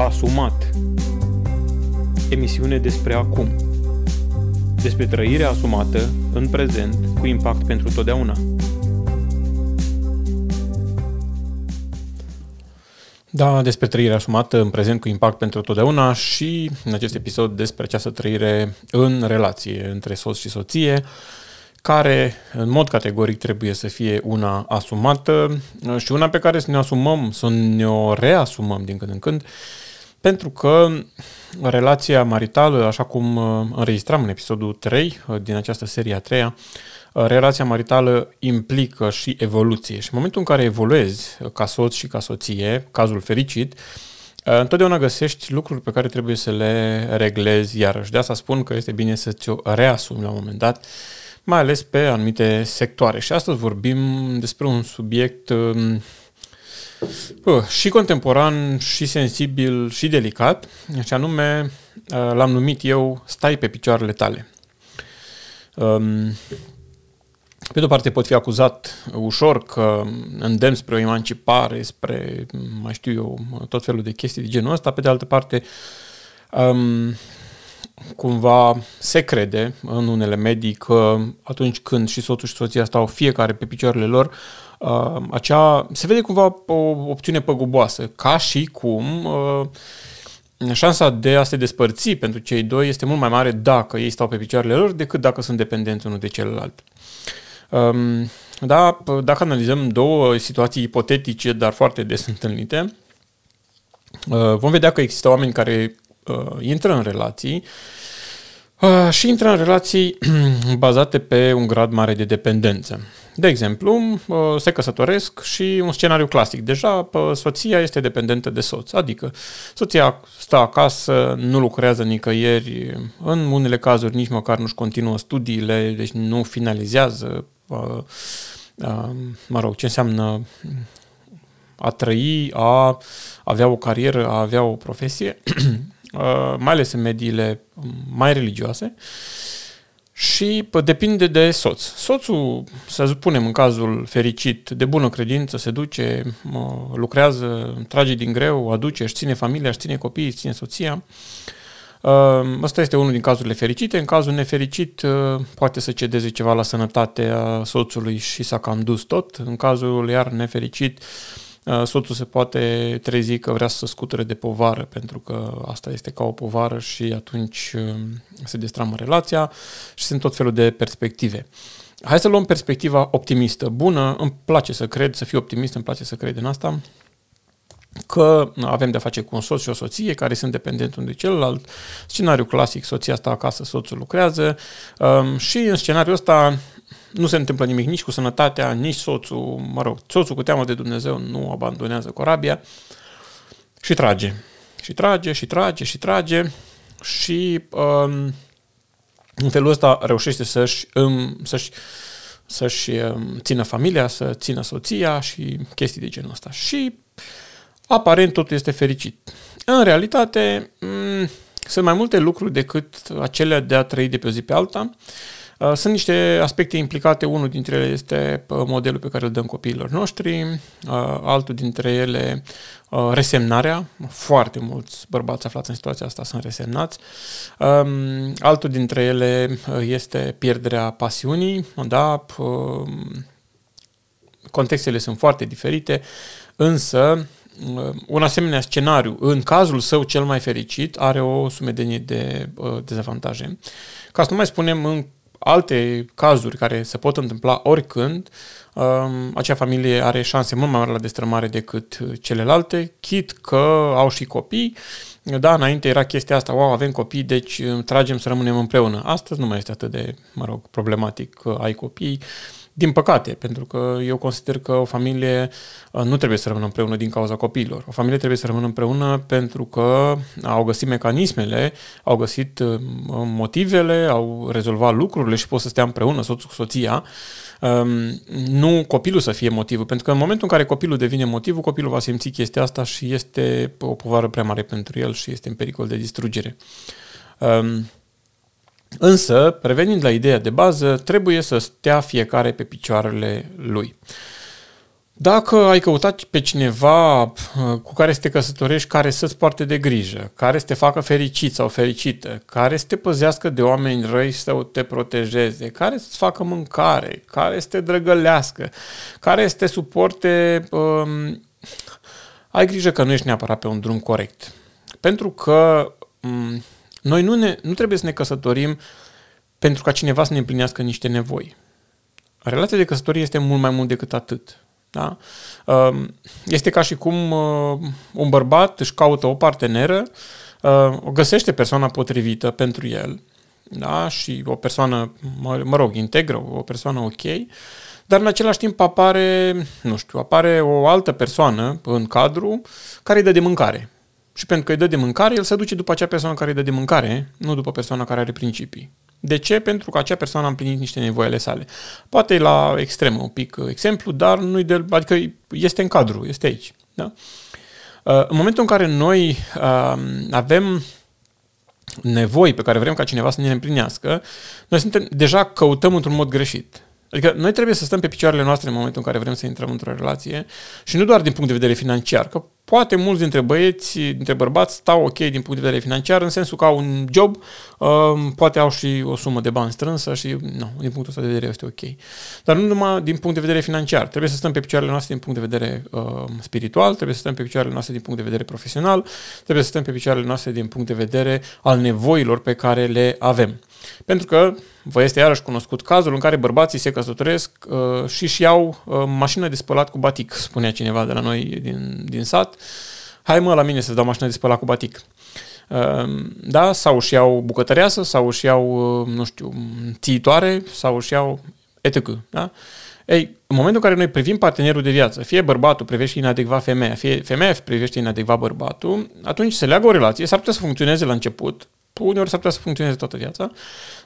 Asumat. Emisiune despre acum. Despre trăirea asumată în prezent cu impact pentru totdeauna. Da, despre trăirea asumată în prezent cu impact pentru totdeauna și în acest episod despre această trăire în relație între soț și soție, care în mod categoric trebuie să fie una asumată și una pe care să ne asumăm, să ne o reasumăm din când în când, pentru că relația maritală, așa cum uh, înregistram în episodul 3 uh, din această serie a treia, uh, relația maritală implică și evoluție. Și în momentul în care evoluezi ca soț și ca soție, cazul fericit, întotdeauna găsești lucruri pe care trebuie să le reglezi iarăși. De asta spun că este bine să ți-o reasumi la un moment dat mai ales pe anumite sectoare. Și astăzi vorbim despre un subiect um, uh, și contemporan, și sensibil, și delicat, și anume uh, l-am numit eu Stai pe picioarele tale. Um, pe de o parte pot fi acuzat ușor că îndemn spre o emancipare, spre, mai știu eu, tot felul de chestii de genul ăsta, pe de altă parte um, cumva se crede în unele medii că atunci când și soțul și soția stau fiecare pe picioarele lor, uh, acea, se vede cumva o opțiune păguboasă, ca și cum uh, șansa de a se despărți pentru cei doi este mult mai mare dacă ei stau pe picioarele lor decât dacă sunt dependenți unul de celălalt. Um, da, dacă analizăm două situații ipotetice, dar foarte des întâlnite, uh, vom vedea că există oameni care uh, intră în relații uh, și intră în relații bazate pe un grad mare de dependență. De exemplu, uh, se căsătoresc și un scenariu clasic. Deja uh, soția este dependentă de soț, adică soția stă acasă, nu lucrează nicăieri, în unele cazuri nici măcar nu-și continuă studiile, deci nu finalizează, uh, uh, mă rog, ce înseamnă a trăi, a avea o carieră, a avea o profesie Uh, mai ales în mediile mai religioase, și depinde de soț. Soțul, să spunem în cazul fericit, de bună credință, se duce, lucrează, trage din greu, aduce, își ține familia, își ține copiii, își ține soția. Ăsta uh, este unul din cazurile fericite. În cazul nefericit, uh, poate să cedeze ceva la sănătatea soțului și s-a cam dus tot. În cazul iar nefericit, Uh, soțul se poate trezi că vrea să scuture de povară, pentru că asta este ca o povară și atunci uh, se destramă relația și sunt tot felul de perspective. Hai să luăm perspectiva optimistă. Bună, îmi place să cred, să fiu optimist, îmi place să cred în asta, că avem de-a face cu un soț și o soție care sunt dependenți unul de celălalt. Scenariu clasic, soția stă acasă, soțul lucrează um, și în scenariul ăsta nu se întâmplă nimic nici cu sănătatea, nici soțul, mă rog, soțul cu teamă de Dumnezeu nu abandonează corabia și trage. Și trage, și trage, și trage și um, în felul ăsta reușește să-și, um, să-și, să-și um, țină familia, să țină soția și chestii de genul ăsta. Și aparent totul este fericit. În realitate, um, sunt mai multe lucruri decât acelea de a trăi de pe o zi pe alta. Uh, sunt niște aspecte implicate, unul dintre ele este uh, modelul pe care îl dăm copiilor noștri, uh, altul dintre ele resemnarea, foarte mulți bărbați aflați în situația asta sunt resemnați, um, altul dintre ele este pierderea pasiunii, da, contextele sunt foarte diferite, însă un asemenea scenariu, în cazul său cel mai fericit, are o sumedenie de dezavantaje. Ca să nu mai spunem în alte cazuri care se pot întâmpla oricând, um, acea familie are șanse mult mai mari la destrămare decât celelalte, chit că au și copii. Da, înainte era chestia asta, wow, avem copii, deci uh, tragem să rămânem împreună. Astăzi nu mai este atât de, mă rog, problematic că ai copii. Din păcate, pentru că eu consider că o familie uh, nu trebuie să rămână împreună din cauza copiilor. O familie trebuie să rămână împreună pentru că au găsit mecanismele, au găsit uh, motivele, au rezolvat lucrurile și pot să stea împreună, soțul cu soția, um, nu copilul să fie motivul. Pentru că în momentul în care copilul devine motivul, copilul va simți chestia asta și este o povară prea mare pentru el și este în pericol de distrugere. Um, Însă, revenind la ideea de bază, trebuie să stea fiecare pe picioarele lui. Dacă ai căutat pe cineva uh, cu care să te căsătorești, care să-ți poarte de grijă, care să te facă fericit sau fericită, care să te păzească de oameni răi să te protejeze, care să-ți facă mâncare, care să te drăgălească, care să te suporte, um, ai grijă că nu ești neapărat pe un drum corect. Pentru că um, noi nu, ne, nu trebuie să ne căsătorim pentru ca cineva să ne împlinească niște nevoi. Relația de căsătorie este mult mai mult decât atât. Da? Um, este ca și cum uh, un bărbat își caută o parteneră, uh, o găsește persoana potrivită pentru el, da? și o persoană, mă, mă rog, integră, o persoană ok, dar în același timp apare, nu știu, apare o altă persoană în cadru care îi dă de mâncare. Și pentru că îi dă de mâncare, el se duce după acea persoană care îi dă de mâncare, nu după persoana care are principii. De ce? Pentru că acea persoană a împlinit niște nevoi ale sale. Poate e la extremă un pic exemplu, dar nu de, adică este în cadru, este aici. Da? Uh, în momentul în care noi uh, avem nevoi pe care vrem ca cineva să ne le împlinească, noi suntem, deja căutăm într-un mod greșit. Adică noi trebuie să stăm pe picioarele noastre în momentul în care vrem să intrăm într-o relație și nu doar din punct de vedere financiar, că poate mulți dintre băieți, dintre bărbați stau ok din punct de vedere financiar, în sensul că au un job, uh, poate au și o sumă de bani strânsă și, nu, din punctul ăsta de vedere este ok. Dar nu numai din punct de vedere financiar, trebuie să stăm pe picioarele noastre din punct de vedere uh, spiritual, trebuie să stăm pe picioarele noastre din punct de vedere profesional, trebuie să stăm pe picioarele noastre din punct de vedere al nevoilor pe care le avem. Pentru că vă este iarăși cunoscut cazul în care bărbații se căsătoresc uh, și își iau uh, mașină de spălat cu batic, spunea cineva de la noi din, din sat. Hai mă la mine să dau mașină de spălat cu batic. Uh, da, sau își iau bucătăreasă, sau își iau, uh, nu știu, țiitoare, sau își iau etc. Da? Ei, în momentul în care noi privim partenerul de viață, fie bărbatul privește inadecvat femeia, fie femeia privește inadecvat bărbatul, atunci se leagă o relație, s-ar putea să funcționeze la început, uneori s-ar putea să funcționeze toată viața,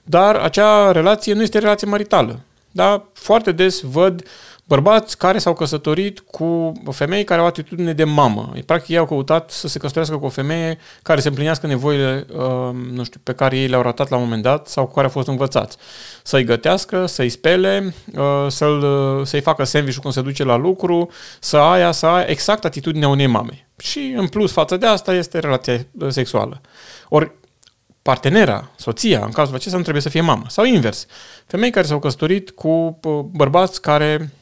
dar acea relație nu este relație maritală. Da? Foarte des văd bărbați care s-au căsătorit cu femei care au atitudine de mamă. Practic ei au căutat să se căsătorească cu o femeie care să împlinească nevoile, uh, nu știu, pe care ei le-au ratat la un moment dat sau cu care au fost învățați. Să-i gătească, să-i spele, uh, să-l, uh, să-i facă sandwich când se duce la lucru, să aia, să aia, exact atitudinea unei mame. Și în plus față de asta este relația sexuală. Ori partenera, soția, în cazul acesta, nu trebuie să fie mamă. Sau invers. Femei care s-au căsătorit cu bărbați care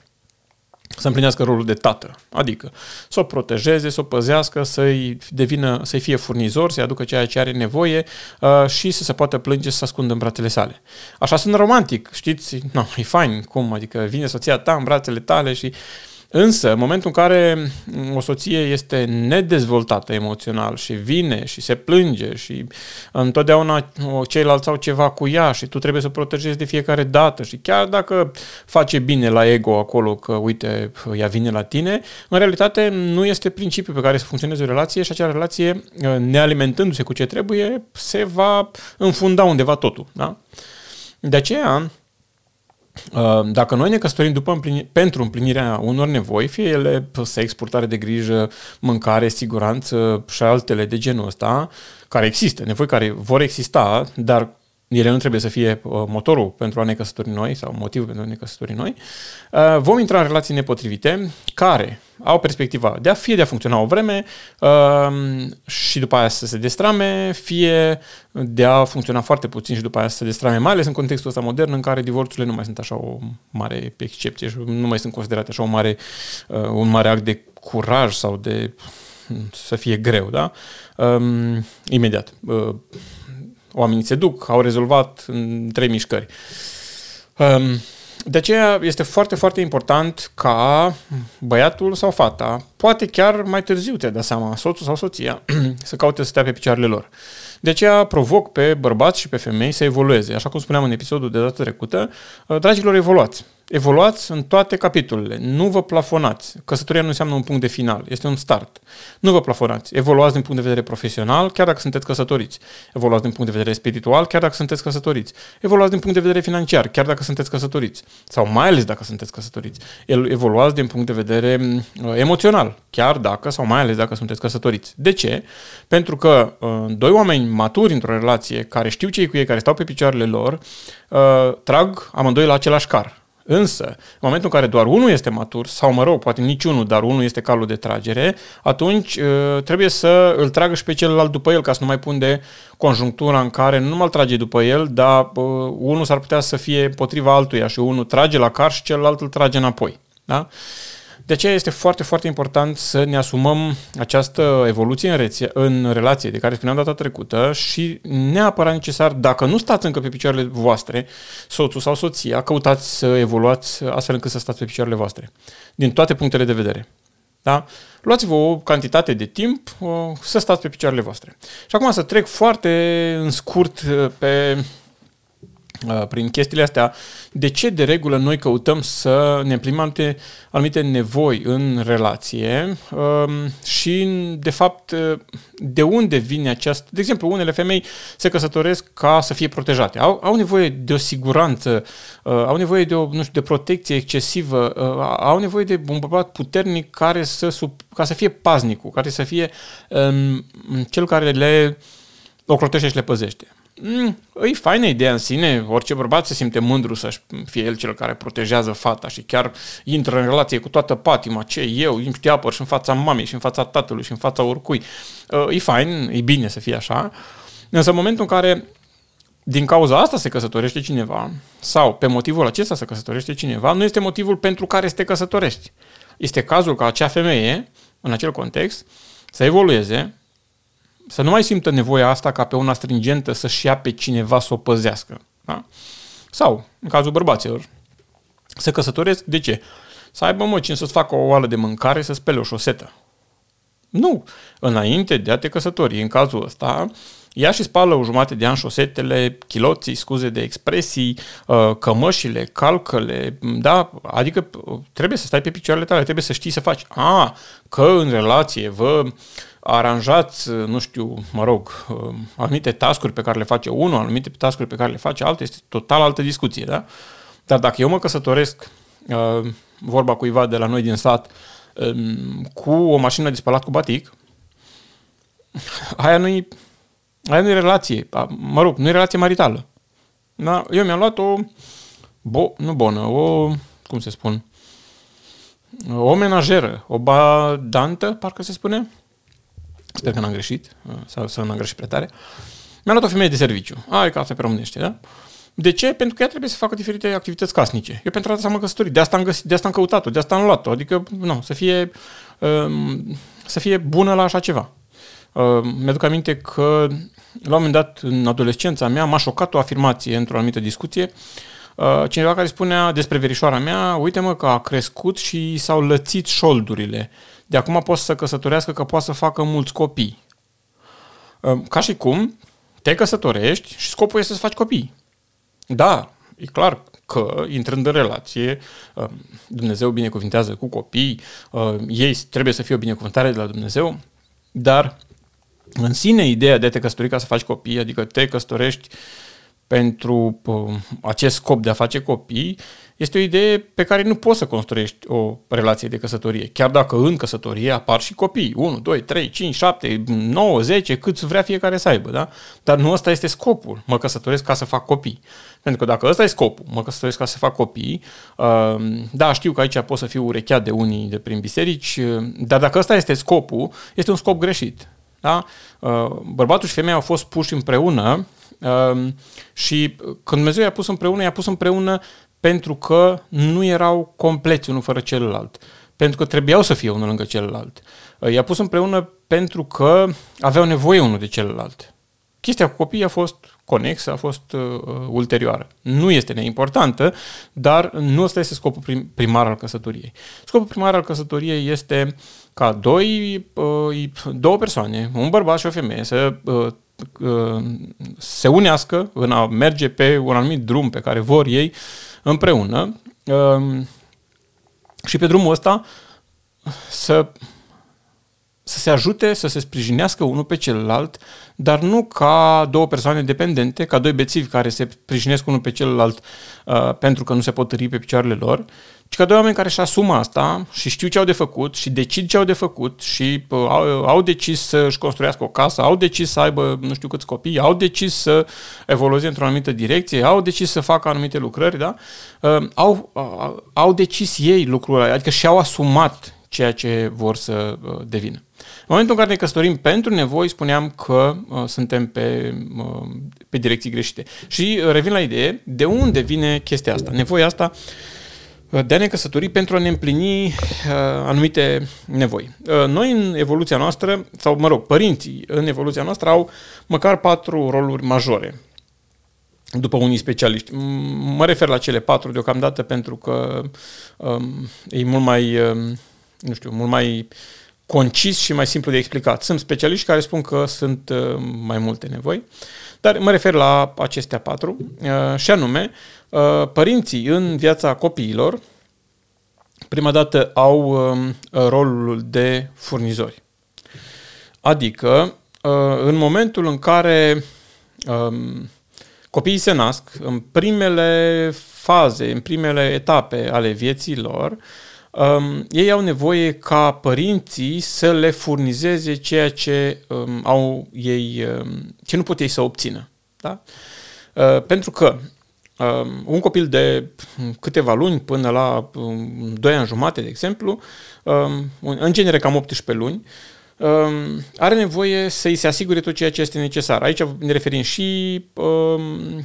să împlinească rolul de tată, adică să o protejeze, să o păzească, să-i, devină, să-i fie furnizor, să-i aducă ceea ce are nevoie uh, și să se poată plânge să se ascundă în brațele sale. Așa sunt romantic, știți? No, e fain, cum? Adică vine soția ta în brațele tale și uh, Însă, în momentul în care o soție este nedezvoltată emoțional și vine și se plânge și întotdeauna ceilalți au ceva cu ea și tu trebuie să protejezi de fiecare dată și chiar dacă face bine la ego acolo că, uite, ea vine la tine, în realitate nu este principiul pe care să funcționeze o relație și acea relație, nealimentându-se cu ce trebuie, se va înfunda undeva totul. Da? De aceea, Uh, dacă noi ne căsătorim după împlini, pentru împlinirea unor nevoi, fie ele sex, purtare de grijă, mâncare, siguranță și altele de genul ăsta, care există, nevoi care vor exista, dar ele nu trebuie să fie uh, motorul pentru a ne căsători noi sau motivul pentru a ne căsători noi, uh, vom intra în relații nepotrivite care au perspectiva de a fie de a funcționa o vreme uh, și după aia să se destrame, fie de a funcționa foarte puțin și după aia să se destrame, mai ales în contextul ăsta modern în care divorțurile nu mai sunt așa o mare excepție și nu mai sunt considerate așa o mare, un mare act de curaj sau de să fie greu, da? Um, imediat oamenii se duc, au rezolvat în trei mișcări. Um, de aceea este foarte, foarte important ca băiatul sau fata, poate chiar mai târziu te dai seama, soțul sau soția, să caute să stea pe picioarele lor. De aceea provoc pe bărbați și pe femei să evolueze. Așa cum spuneam în episodul de data trecută, dragilor, evoluați evoluați în toate capitolele. Nu vă plafonați. Căsătoria nu înseamnă un punct de final, este un start. Nu vă plafonați. Evoluați din punct de vedere profesional, chiar dacă sunteți căsătoriți. Evoluați din punct de vedere spiritual, chiar dacă sunteți căsătoriți. Evoluați din punct de vedere financiar, chiar dacă sunteți căsătoriți. Sau mai ales dacă sunteți căsătoriți. Evoluați din punct de vedere uh, emoțional, chiar dacă sau mai ales dacă sunteți căsătoriți. De ce? Pentru că uh, doi oameni maturi într-o relație, care știu ce e cu ei, care stau pe picioarele lor, uh, trag amândoi la același car Însă, în momentul în care doar unul este matur, sau mă rog, poate niciunul, dar unul este calul de tragere, atunci uh, trebuie să îl tragă și pe celălalt după el, ca să nu mai pun de conjunctura în care nu numai îl trage după el, dar uh, unul s-ar putea să fie potriva altuia și unul trage la car și celălalt îl trage înapoi. Da? De aceea este foarte, foarte important să ne asumăm această evoluție în, reția, în relație de care spuneam data trecută și neapărat necesar, dacă nu stați încă pe picioarele voastre, soțul sau soția, căutați să evoluați astfel încât să stați pe picioarele voastre, din toate punctele de vedere. Da? Luați-vă o cantitate de timp să stați pe picioarele voastre. Și acum să trec foarte în scurt pe Uh, prin chestiile astea, de ce de regulă noi căutăm să ne împlinim anumite, anumite nevoi în relație um, și, de fapt, uh, de unde vine această... De exemplu, unele femei se căsătoresc ca să fie protejate. Au, au nevoie de o siguranță, uh, au nevoie de o, nu știu, de protecție excesivă, au nevoie de un bărbat puternic care să, sub, ca să fie paznicul, care să fie um, cel care le ocrotește și le păzește. Mm, e faină ideea în sine, orice bărbat se simte mândru să fie el cel care protejează fata și chiar intră în relație cu toată patima, ce eu, îmi știu apăr și în fața mamei și în fața tatălui și în fața oricui. E fain, e bine să fie așa, însă în momentul în care din cauza asta se căsătorește cineva sau pe motivul acesta se căsătorește cineva, nu este motivul pentru care să te căsătorești. Este cazul ca acea femeie, în acel context, să evolueze, să nu mai simtă nevoia asta ca pe una stringentă să-și ia pe cineva să o păzească. Da? Sau, în cazul bărbaților, să căsătoresc, de ce? Să aibă mă cine să-ți facă o oală de mâncare, să spele o șosetă. Nu. Înainte de a te căsători, în cazul ăsta, Ia și spală o jumătate de ani șosetele, chiloții, scuze de expresii, uh, cămășile, calcăle, da? Adică uh, trebuie să stai pe picioarele tale, trebuie să știi să faci. A, că în relație vă aranjați, nu știu, mă rog, uh, anumite tascuri pe care le face unul, anumite tascuri pe care le face altul, este total altă discuție, da? Dar dacă eu mă căsătoresc, vorba cuiva de la noi din sat, um, cu o mașină de spălat cu batic, aia nu-i Aia nu e relație, mă rog, nu e relație maritală. Da? Eu mi-am luat o, bo, nu bonă, o, cum se spun, o menajeră, o badantă, parcă se spune. Sper că n-am greșit, sau să n-am greșit prea tare. Mi-am luat o femeie de serviciu. Ai ca asta pe românește, da? De ce? Pentru că ea trebuie să facă diferite activități casnice. Eu pentru asta am căsătorit, de asta am, găsit, de asta am căutat-o, de asta am luat-o. Adică, nu, să fie, um, să fie bună la așa ceva. Uh, mi-aduc aminte că la un moment dat, în adolescența mea, m-a șocat o afirmație într-o anumită discuție. Uh, cineva care spunea despre verișoara mea, uite mă că a crescut și s-au lățit șoldurile. De acum poate să căsătorească că poate să facă mulți copii. Uh, ca și cum te căsătorești și scopul este să faci copii. Da, e clar că, intrând în relație, uh, Dumnezeu binecuvintează cu copii, ei trebuie să fie o binecuvântare de la Dumnezeu, dar în sine ideea de a te căsători ca să faci copii, adică te căsătorești pentru uh, acest scop de a face copii, este o idee pe care nu poți să construiești o relație de căsătorie. Chiar dacă în căsătorie apar și copii, 1, 2, 3, 5, 7, 9, 10, cât vrea fiecare să aibă, da? Dar nu ăsta este scopul, mă căsătoresc ca să fac copii. Pentru că dacă ăsta e scopul, mă căsătoresc ca să fac copii, uh, da, știu că aici pot să fiu urechea de unii de prin biserici, uh, dar dacă ăsta este scopul, este un scop greșit. Da? Uh, bărbatul și femeia au fost puși împreună um, și când Dumnezeu i-a pus împreună, i-a pus împreună pentru că nu erau compleți unul fără celălalt. Pentru că trebuiau să fie unul lângă celălalt. Uh, i-a pus împreună pentru că aveau nevoie unul de celălalt. Chestia cu copiii a fost conexă, a fost uh, ulterioară. Nu este neimportantă, dar nu ăsta este scopul prim, primar al căsătoriei. Scopul primar al căsătoriei este ca doi, uh, două persoane, un bărbat și o femeie, să uh, uh, se unească în a merge pe un anumit drum pe care vor ei împreună uh, și pe drumul ăsta să să se ajute, să se sprijinească unul pe celălalt, dar nu ca două persoane dependente, ca doi bețivi care se sprijinesc unul pe celălalt uh, pentru că nu se pot tări pe picioarele lor, ci ca doi oameni care își asumă asta și știu ce au de făcut și decid ce au de făcut și uh, au, au decis să-și construiască o casă, au decis să aibă nu știu câți copii, au decis să evolueze într-o anumită direcție, au decis să facă anumite lucrări, da? Uh, au, uh, au decis ei lucrurile, adică și-au asumat ceea ce vor să uh, devină. În momentul în care ne căsătorim pentru nevoi, spuneam că uh, suntem pe, uh, pe direcții greșite. Și uh, revin la idee, de unde vine chestia asta? Nevoia asta uh, de a ne căsători pentru a ne împlini uh, anumite nevoi. Uh, noi în evoluția noastră, sau mă rog, părinții în evoluția noastră au măcar patru roluri majore după unii specialiști. Mă refer la cele patru deocamdată pentru că um, e mult mai, um, nu știu, mult mai concis și mai simplu de explicat. Sunt specialiști care spun că sunt uh, mai multe nevoi, dar mă refer la acestea patru, uh, și anume, uh, părinții în viața copiilor, prima dată au um, rolul de furnizori. Adică, în momentul în care um, copiii se nasc, în primele faze, în primele etape ale vieții lor, um, ei au nevoie ca părinții să le furnizeze ceea ce um, au ei, um, ce nu pot ei să obțină. Da? Uh, pentru că um, un copil de câteva luni până la um, 2 ani jumate, de exemplu, um, în genere cam 18 luni, um, are nevoie să-i se asigure tot ceea ce este necesar. Aici ne referim și um,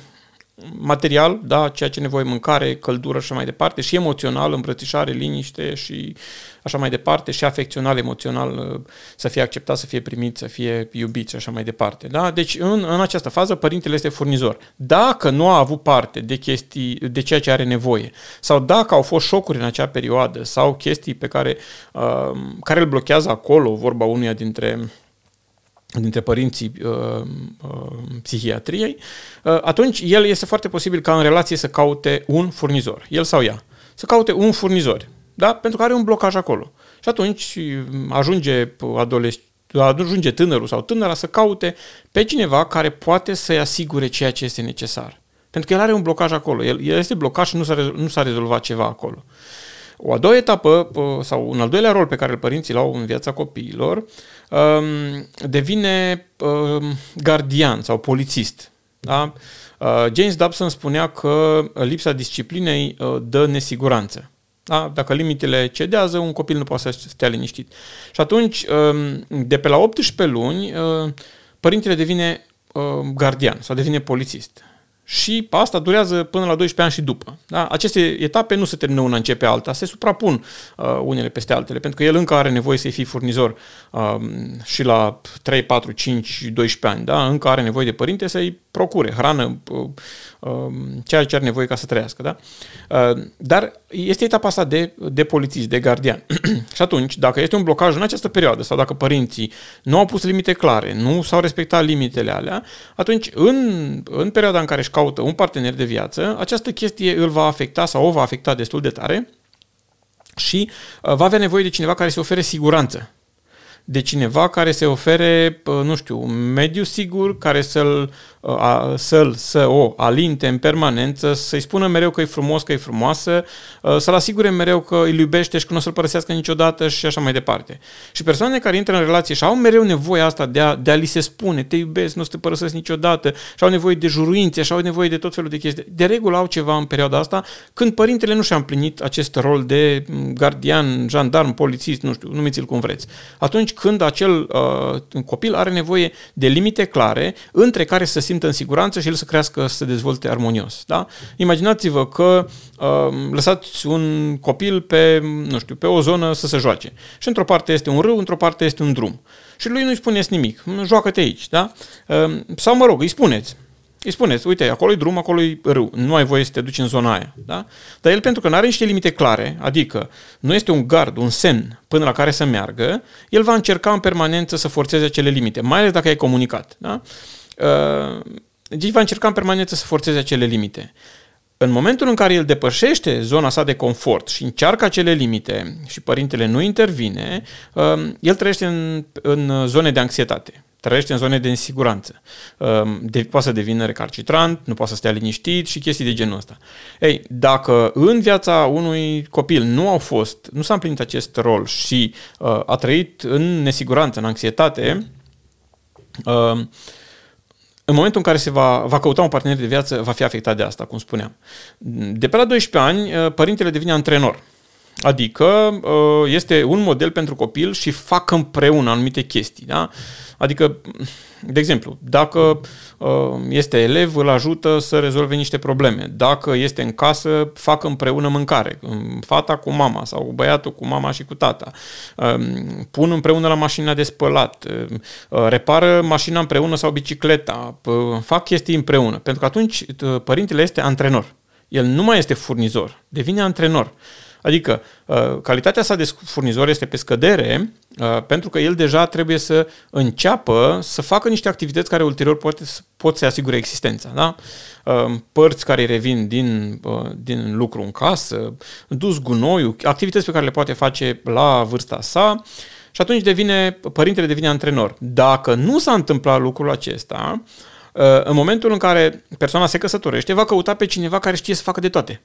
material, da, ceea ce nevoie, mâncare, căldură și așa mai departe, și emoțional, îmbrățișare, liniște și așa mai departe, și afecțional, emoțional, uh, să fie acceptat, să fie primit, să fie iubit și așa mai departe. Da? Deci în, în această fază părintele este furnizor. Dacă nu a avut parte de chestii, de ceea ce are nevoie, sau dacă au fost șocuri în acea perioadă, sau chestii pe care, uh, care îl blochează acolo, vorba unuia dintre dintre părinții uh, uh, psihiatriei, uh, atunci el este foarte posibil ca în relație să caute un furnizor, el sau ea, să caute un furnizor, da? pentru că are un blocaj acolo. Și atunci ajunge adolescent ajunge tânărul sau tânăra să caute pe cineva care poate să-i asigure ceea ce este necesar. Pentru că el are un blocaj acolo. El, el este blocat și nu s-a, nu s-a rezolvat ceva acolo. O a doua etapă, sau un al doilea rol pe care îl părinții l-au în viața copiilor, um, devine um, gardian sau polițist. Da? Uh, James Dobson spunea că lipsa disciplinei uh, dă nesiguranță. Da? Dacă limitele cedează, un copil nu poate să stea liniștit. Și atunci, um, de pe la 18 luni, uh, părintele devine gardian sau devine polițist și asta durează până la 12 ani și după. Da? Aceste etape nu se termină una începe alta, se suprapun uh, unele peste altele, pentru că el încă are nevoie să-i fie furnizor uh, și la 3, 4, 5, 12 ani. Da? Încă are nevoie de părinte să-i procure hrană, uh, uh, ceea ce are nevoie ca să trăiască. Da? Uh, dar este etapa asta de, de polițist, de gardian. și atunci, dacă este un blocaj în această perioadă sau dacă părinții nu au pus limite clare, nu s-au respectat limitele alea, atunci în, în perioada în care își caută un partener de viață, această chestie îl va afecta sau o va afecta destul de tare și uh, va avea nevoie de cineva care să ofere siguranță de cineva care se ofere, nu știu, un mediu sigur, care să-l, să-l, să o alinte în permanență, să-i spună mereu că e frumos, că e frumoasă, să-l asigure mereu că îl iubește și că nu o să-l părăsească niciodată și așa mai departe. Și persoanele care intră în relație și au mereu nevoia asta de a, de a li se spune, te iubesc, nu o să te părăsesc niciodată, și au nevoie de juruințe, și au nevoie de tot felul de chestii. De regulă au ceva în perioada asta, când părintele nu și-a împlinit acest rol de gardian, jandarm, polițist, nu știu, numiți-l cum vreți. Atunci când acel uh, copil are nevoie de limite clare între care să simtă în siguranță și el să crească, să se dezvolte armonios. Da? Imaginați-vă că uh, lăsați un copil pe, nu știu, pe o zonă să se joace. Și într-o parte este un râu, într-o parte este un drum. Și lui nu-i spuneți nimic, joacă-te aici. Da? Uh, sau mă rog, îi spuneți, îi spuneți, uite, acolo e drum, acolo e râu, nu ai voie să te duci în zona aia. Da? Dar el, pentru că nu are niște limite clare, adică nu este un gard, un semn până la care să meargă, el va încerca în permanență să forțeze acele limite, mai ales dacă ai comunicat. Da? Uh, deci va încerca în permanență să forțeze acele limite. În momentul în care el depășește zona sa de confort și încearcă acele limite și părintele nu intervine, um, el trăiește în, în zone de anxietate trăiește în zone de nesiguranță. Um, de, poate să devină recarcitrant, nu poate să stea liniștit și chestii de genul ăsta. Ei, dacă în viața unui copil nu au fost, nu s-a împlinit acest rol și uh, a trăit în nesiguranță, în anxietate, uh, în momentul în care se va, va căuta un partener de viață, va fi afectat de asta, cum spuneam. De pe la 12 ani, uh, părintele devine antrenor. Adică uh, este un model pentru copil și fac împreună anumite chestii. Da? Adică, de exemplu, dacă uh, este elev, îl ajută să rezolve niște probleme. Dacă este în casă, fac împreună mâncare. Fata cu mama sau băiatul cu mama și cu tata. Um, pun împreună la mașina de spălat. Uh, repară mașina împreună sau bicicleta. Fac chestii împreună. Pentru că atunci părintele este antrenor. El nu mai este furnizor, devine antrenor. Adică uh, calitatea sa de furnizor este pe scădere uh, pentru că el deja trebuie să înceapă să facă niște activități care ulterior pot, pot să asigure existența. Da? Uh, părți care revin din, din lucru în casă, dus gunoiul, activități pe care le poate face la vârsta sa și atunci devine, părintele devine antrenor. Dacă nu s-a întâmplat lucrul acesta, în momentul în care persoana se căsătorește, va căuta pe cineva care știe să facă de toate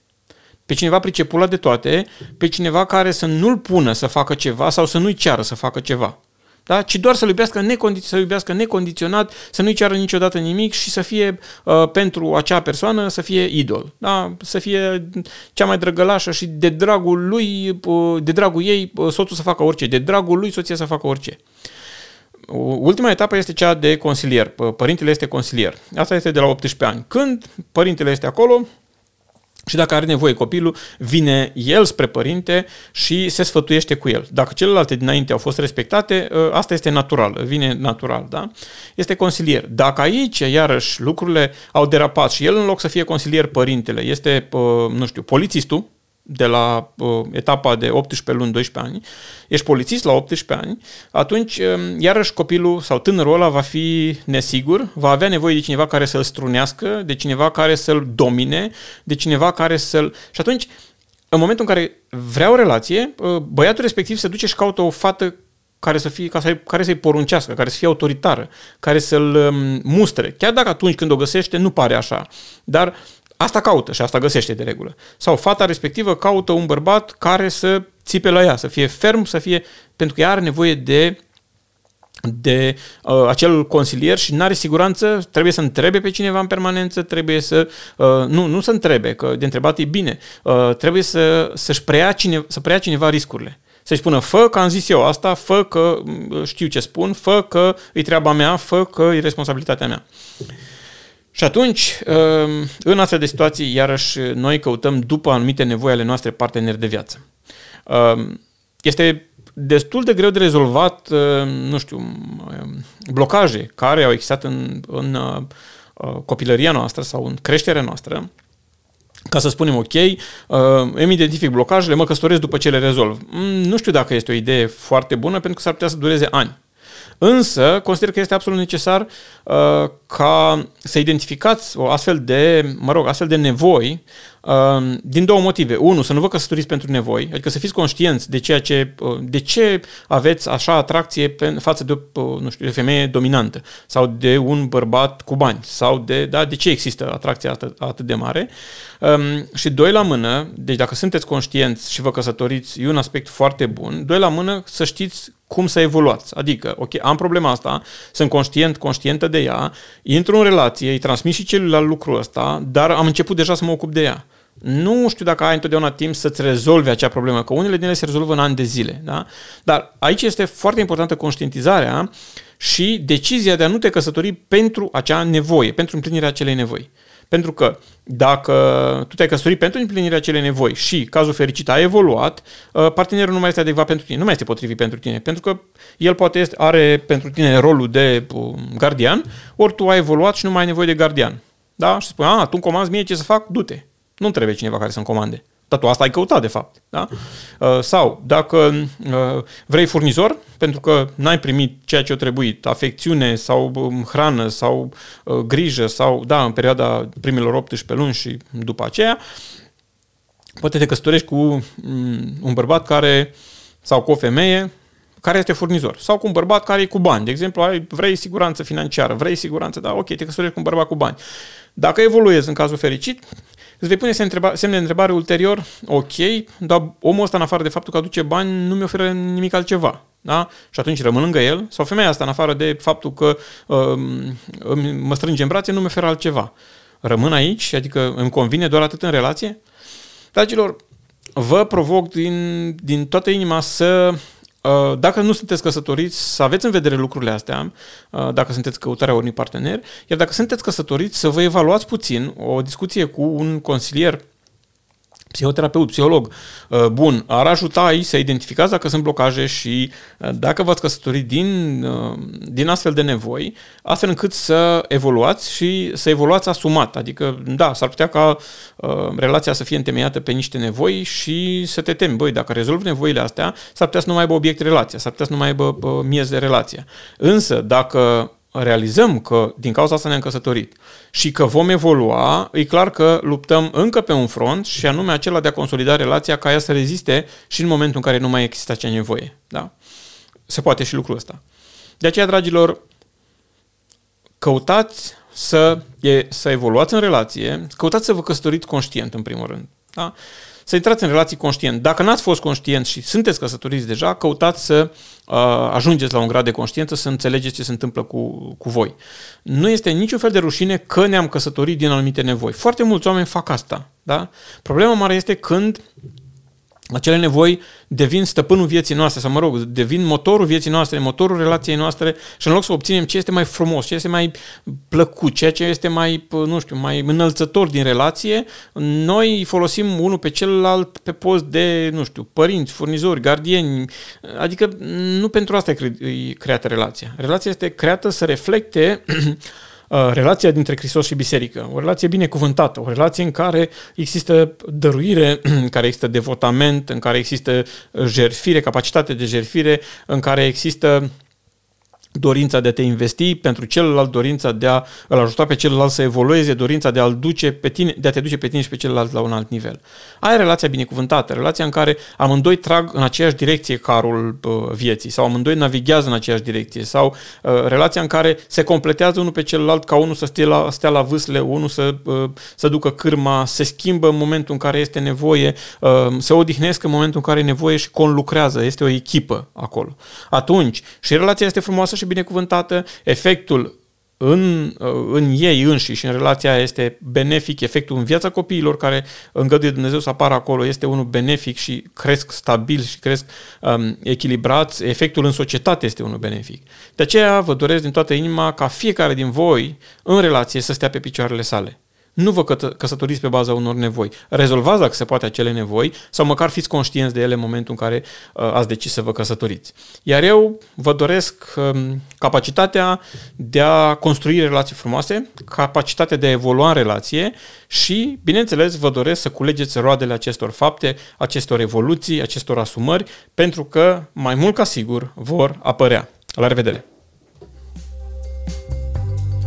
pe cineva pricepula de toate, pe cineva care să nu-l pună să facă ceva sau să nu-i ceară să facă ceva. Da? Ci doar să-l iubească, necondi- să iubească necondiționat, să nu-i ceară niciodată nimic și să fie uh, pentru acea persoană, să fie idol. Da? Să fie cea mai drăgălașă și de dragul lui, uh, de dragul ei, uh, soțul să facă orice, de dragul lui, soția să facă orice. Ultima etapă este cea de consilier. Părintele este consilier. Asta este de la 18 ani. Când părintele este acolo, și dacă are nevoie copilul, vine el spre părinte și se sfătuiește cu el. Dacă celelalte dinainte au fost respectate, ă, asta este natural, vine natural, da? Este consilier. Dacă aici, iarăși, lucrurile au derapat și el, în loc să fie consilier părintele, este, ă, nu știu, polițistul, de la uh, etapa de 18 luni, 12 ani, ești polițist la 18 ani, atunci uh, iarăși copilul sau tânărul ăla va fi nesigur, va avea nevoie de cineva care să-l strunească, de cineva care să-l domine, de cineva care să-l... Și atunci, în momentul în care vrea o relație, uh, băiatul respectiv se duce și caută o fată care să fie, ca să, care să-i poruncească, care să fie autoritară, care să-l um, mustre. Chiar dacă atunci când o găsește nu pare așa. Dar Asta caută și asta găsește de regulă. Sau fata respectivă caută un bărbat care să țipe la ea, să fie ferm, să fie... pentru că ea are nevoie de de uh, acel consilier și nu are siguranță, trebuie să întrebe pe cineva în permanență, trebuie să, uh, nu, nu să întrebe, că de întrebat e bine, uh, trebuie să, să-și preia, cine, să preia cineva riscurile. Să-i spună, fă că am zis eu asta, fă că mm, știu ce spun, fă că e treaba mea, fă că e responsabilitatea mea. Și atunci, um, în astfel de situații, iarăși, noi căutăm după anumite nevoi ale noastre parteneri de viață. Um, este destul de greu de rezolvat, um, nu știu, blocaje care au existat în, în uh, uh, copilăria noastră sau în creșterea noastră, ca să spunem, ok, uh, îmi identific blocajele, mă căsătoresc după ce le rezolv. Mm, nu știu dacă este o idee foarte bună, pentru că s-ar putea să dureze ani. Însă, consider că este absolut necesar uh, ca să identificați o astfel de, mă rog, astfel de nevoi uh, din două motive. Unu, să nu vă căsătoriți pentru nevoi, adică să fiți conștienți de ceea ce, uh, de ce aveți așa atracție pe, față de o, uh, nu știu, de o femeie dominantă sau de un bărbat cu bani sau de, da, de ce există atracția atât, atât de mare. Um, și doi la mână, deci dacă sunteți conștienți și vă căsătoriți, e un aspect foarte bun. Doi la mână, să știți cum să evoluați. Adică, ok, am problema asta, sunt conștient, conștientă de ea, intru în relație, îi transmit și celuilalt lucrul ăsta, dar am început deja să mă ocup de ea. Nu știu dacă ai întotdeauna timp să-ți rezolvi acea problemă, că unele din ele se rezolvă în ani de zile. Da? Dar aici este foarte importantă conștientizarea și decizia de a nu te căsători pentru acea nevoie, pentru împlinirea acelei nevoi. Pentru că dacă tu te-ai căsătorit pentru împlinirea acelei nevoi și cazul fericit a evoluat, uh, partenerul nu mai este adecvat pentru tine, nu mai este potrivit pentru tine, pentru că el poate este, are pentru tine rolul de uh, gardian, ori tu ai evoluat și nu mai ai nevoie de gardian. Da? Și spune, a, tu îmi comanzi mie ce să fac, du-te. Nu trebuie cineva care să-mi comande. Dar tu asta ai căutat, de fapt. Da? Uh, sau, dacă uh, vrei furnizor, pentru că n-ai primit ceea ce o trebuit, afecțiune sau um, hrană sau uh, grijă sau, da, în perioada primilor 18 luni și după aceea, poate te căsătorești cu um, un bărbat care, sau cu o femeie, care este furnizor. Sau cu un bărbat care e cu bani. De exemplu, ai, vrei siguranță financiară, vrei siguranță, da, ok, te căsătorești cu un bărbat cu bani. Dacă evoluezi în cazul fericit, îți vei pune semne de întrebare ulterior, ok, dar omul ăsta, în afară de faptul că aduce bani, nu mi oferă nimic altceva. Da? Și atunci rămân lângă el, sau femeia asta, în afară de faptul că uh, mă strânge în brațe, nu mi oferă altceva. Rămân aici, adică îmi convine doar atât în relație? Dragilor, vă provoc din, din toată inima să Uh, dacă nu sunteți căsătoriți, să aveți în vedere lucrurile astea, uh, dacă sunteți căutarea unui partener, iar dacă sunteți căsătoriți, să vă evaluați puțin o discuție cu un consilier psihoterapeut, psiholog uh, bun, ar ajuta aici să identificați dacă sunt blocaje și uh, dacă v-ați căsătorit din, uh, din astfel de nevoi, astfel încât să evoluați și să evoluați asumat. Adică, da, s-ar putea ca relația să fie întemeiată pe niște nevoi și să te temi. Băi, dacă rezolvi nevoile astea, s-ar putea să nu mai aibă obiect relația, s-ar putea să nu mai aibă miez de relația. Însă, dacă realizăm că din cauza asta ne-am căsătorit și că vom evolua, e clar că luptăm încă pe un front și anume acela de a consolida relația ca ea să reziste și în momentul în care nu mai există acea nevoie. Da? Se poate și lucrul ăsta. De aceea, dragilor, căutați să, e, să evoluați în relație, căutați să vă căsătoriți conștient, în primul rând. Da? Să intrați în relații conștient. Dacă n-ați fost conștient și sunteți căsătoriți deja, căutați să uh, ajungeți la un grad de conștiință, să înțelegeți ce se întâmplă cu, cu voi. Nu este niciun fel de rușine că ne-am căsătorit din anumite nevoi. Foarte mulți oameni fac asta. Da? Problema mare este când acele nevoi devin stăpânul vieții noastre, sau mă rog, devin motorul vieții noastre, motorul relației noastre și în loc să obținem ce este mai frumos, ce este mai plăcut, ceea ce este mai, nu știu, mai înălțător din relație, noi folosim unul pe celălalt pe post de, nu știu, părinți, furnizori, gardieni, adică nu pentru asta e creată relația. Relația este creată să reflecte Uh, relația dintre Hristos și biserică, o relație binecuvântată, o relație în care există dăruire, în care există devotament, în care există jerfire, capacitate de jerfire, în care există dorința de a te investi, pentru celălalt dorința de a îl ajuta pe celălalt să evolueze, dorința de a, duce pe tine, de a te duce pe tine și pe celălalt la un alt nivel. Ai relația binecuvântată, relația în care amândoi trag în aceeași direcție carul uh, vieții sau amândoi navighează în aceeași direcție sau uh, relația în care se completează unul pe celălalt ca unul să stea la, stea la vâsle, unul să, uh, să ducă cârma, se schimbă în momentul în care este nevoie, uh, se odihnesc în momentul în care e nevoie și conlucrează, este o echipă acolo. Atunci, și relația este frumoasă și binecuvântată, efectul în, în ei înși și în relația este benefic, efectul în viața copiilor care îngăduie Dumnezeu să apară acolo este unul benefic și cresc stabil și cresc um, echilibrați, efectul în societate este unul benefic. De aceea vă doresc din toată inima ca fiecare din voi în relație să stea pe picioarele sale. Nu vă căsătoriți pe baza unor nevoi. Rezolvați dacă se poate acele nevoi sau măcar fiți conștienți de ele în momentul în care uh, ați decis să vă căsătoriți. Iar eu vă doresc um, capacitatea de a construi relații frumoase, capacitatea de a evolua în relație și, bineînțeles, vă doresc să culegeți roadele acestor fapte, acestor evoluții, acestor asumări, pentru că, mai mult ca sigur, vor apărea. La revedere!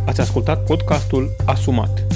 Ați ascultat podcastul Asumat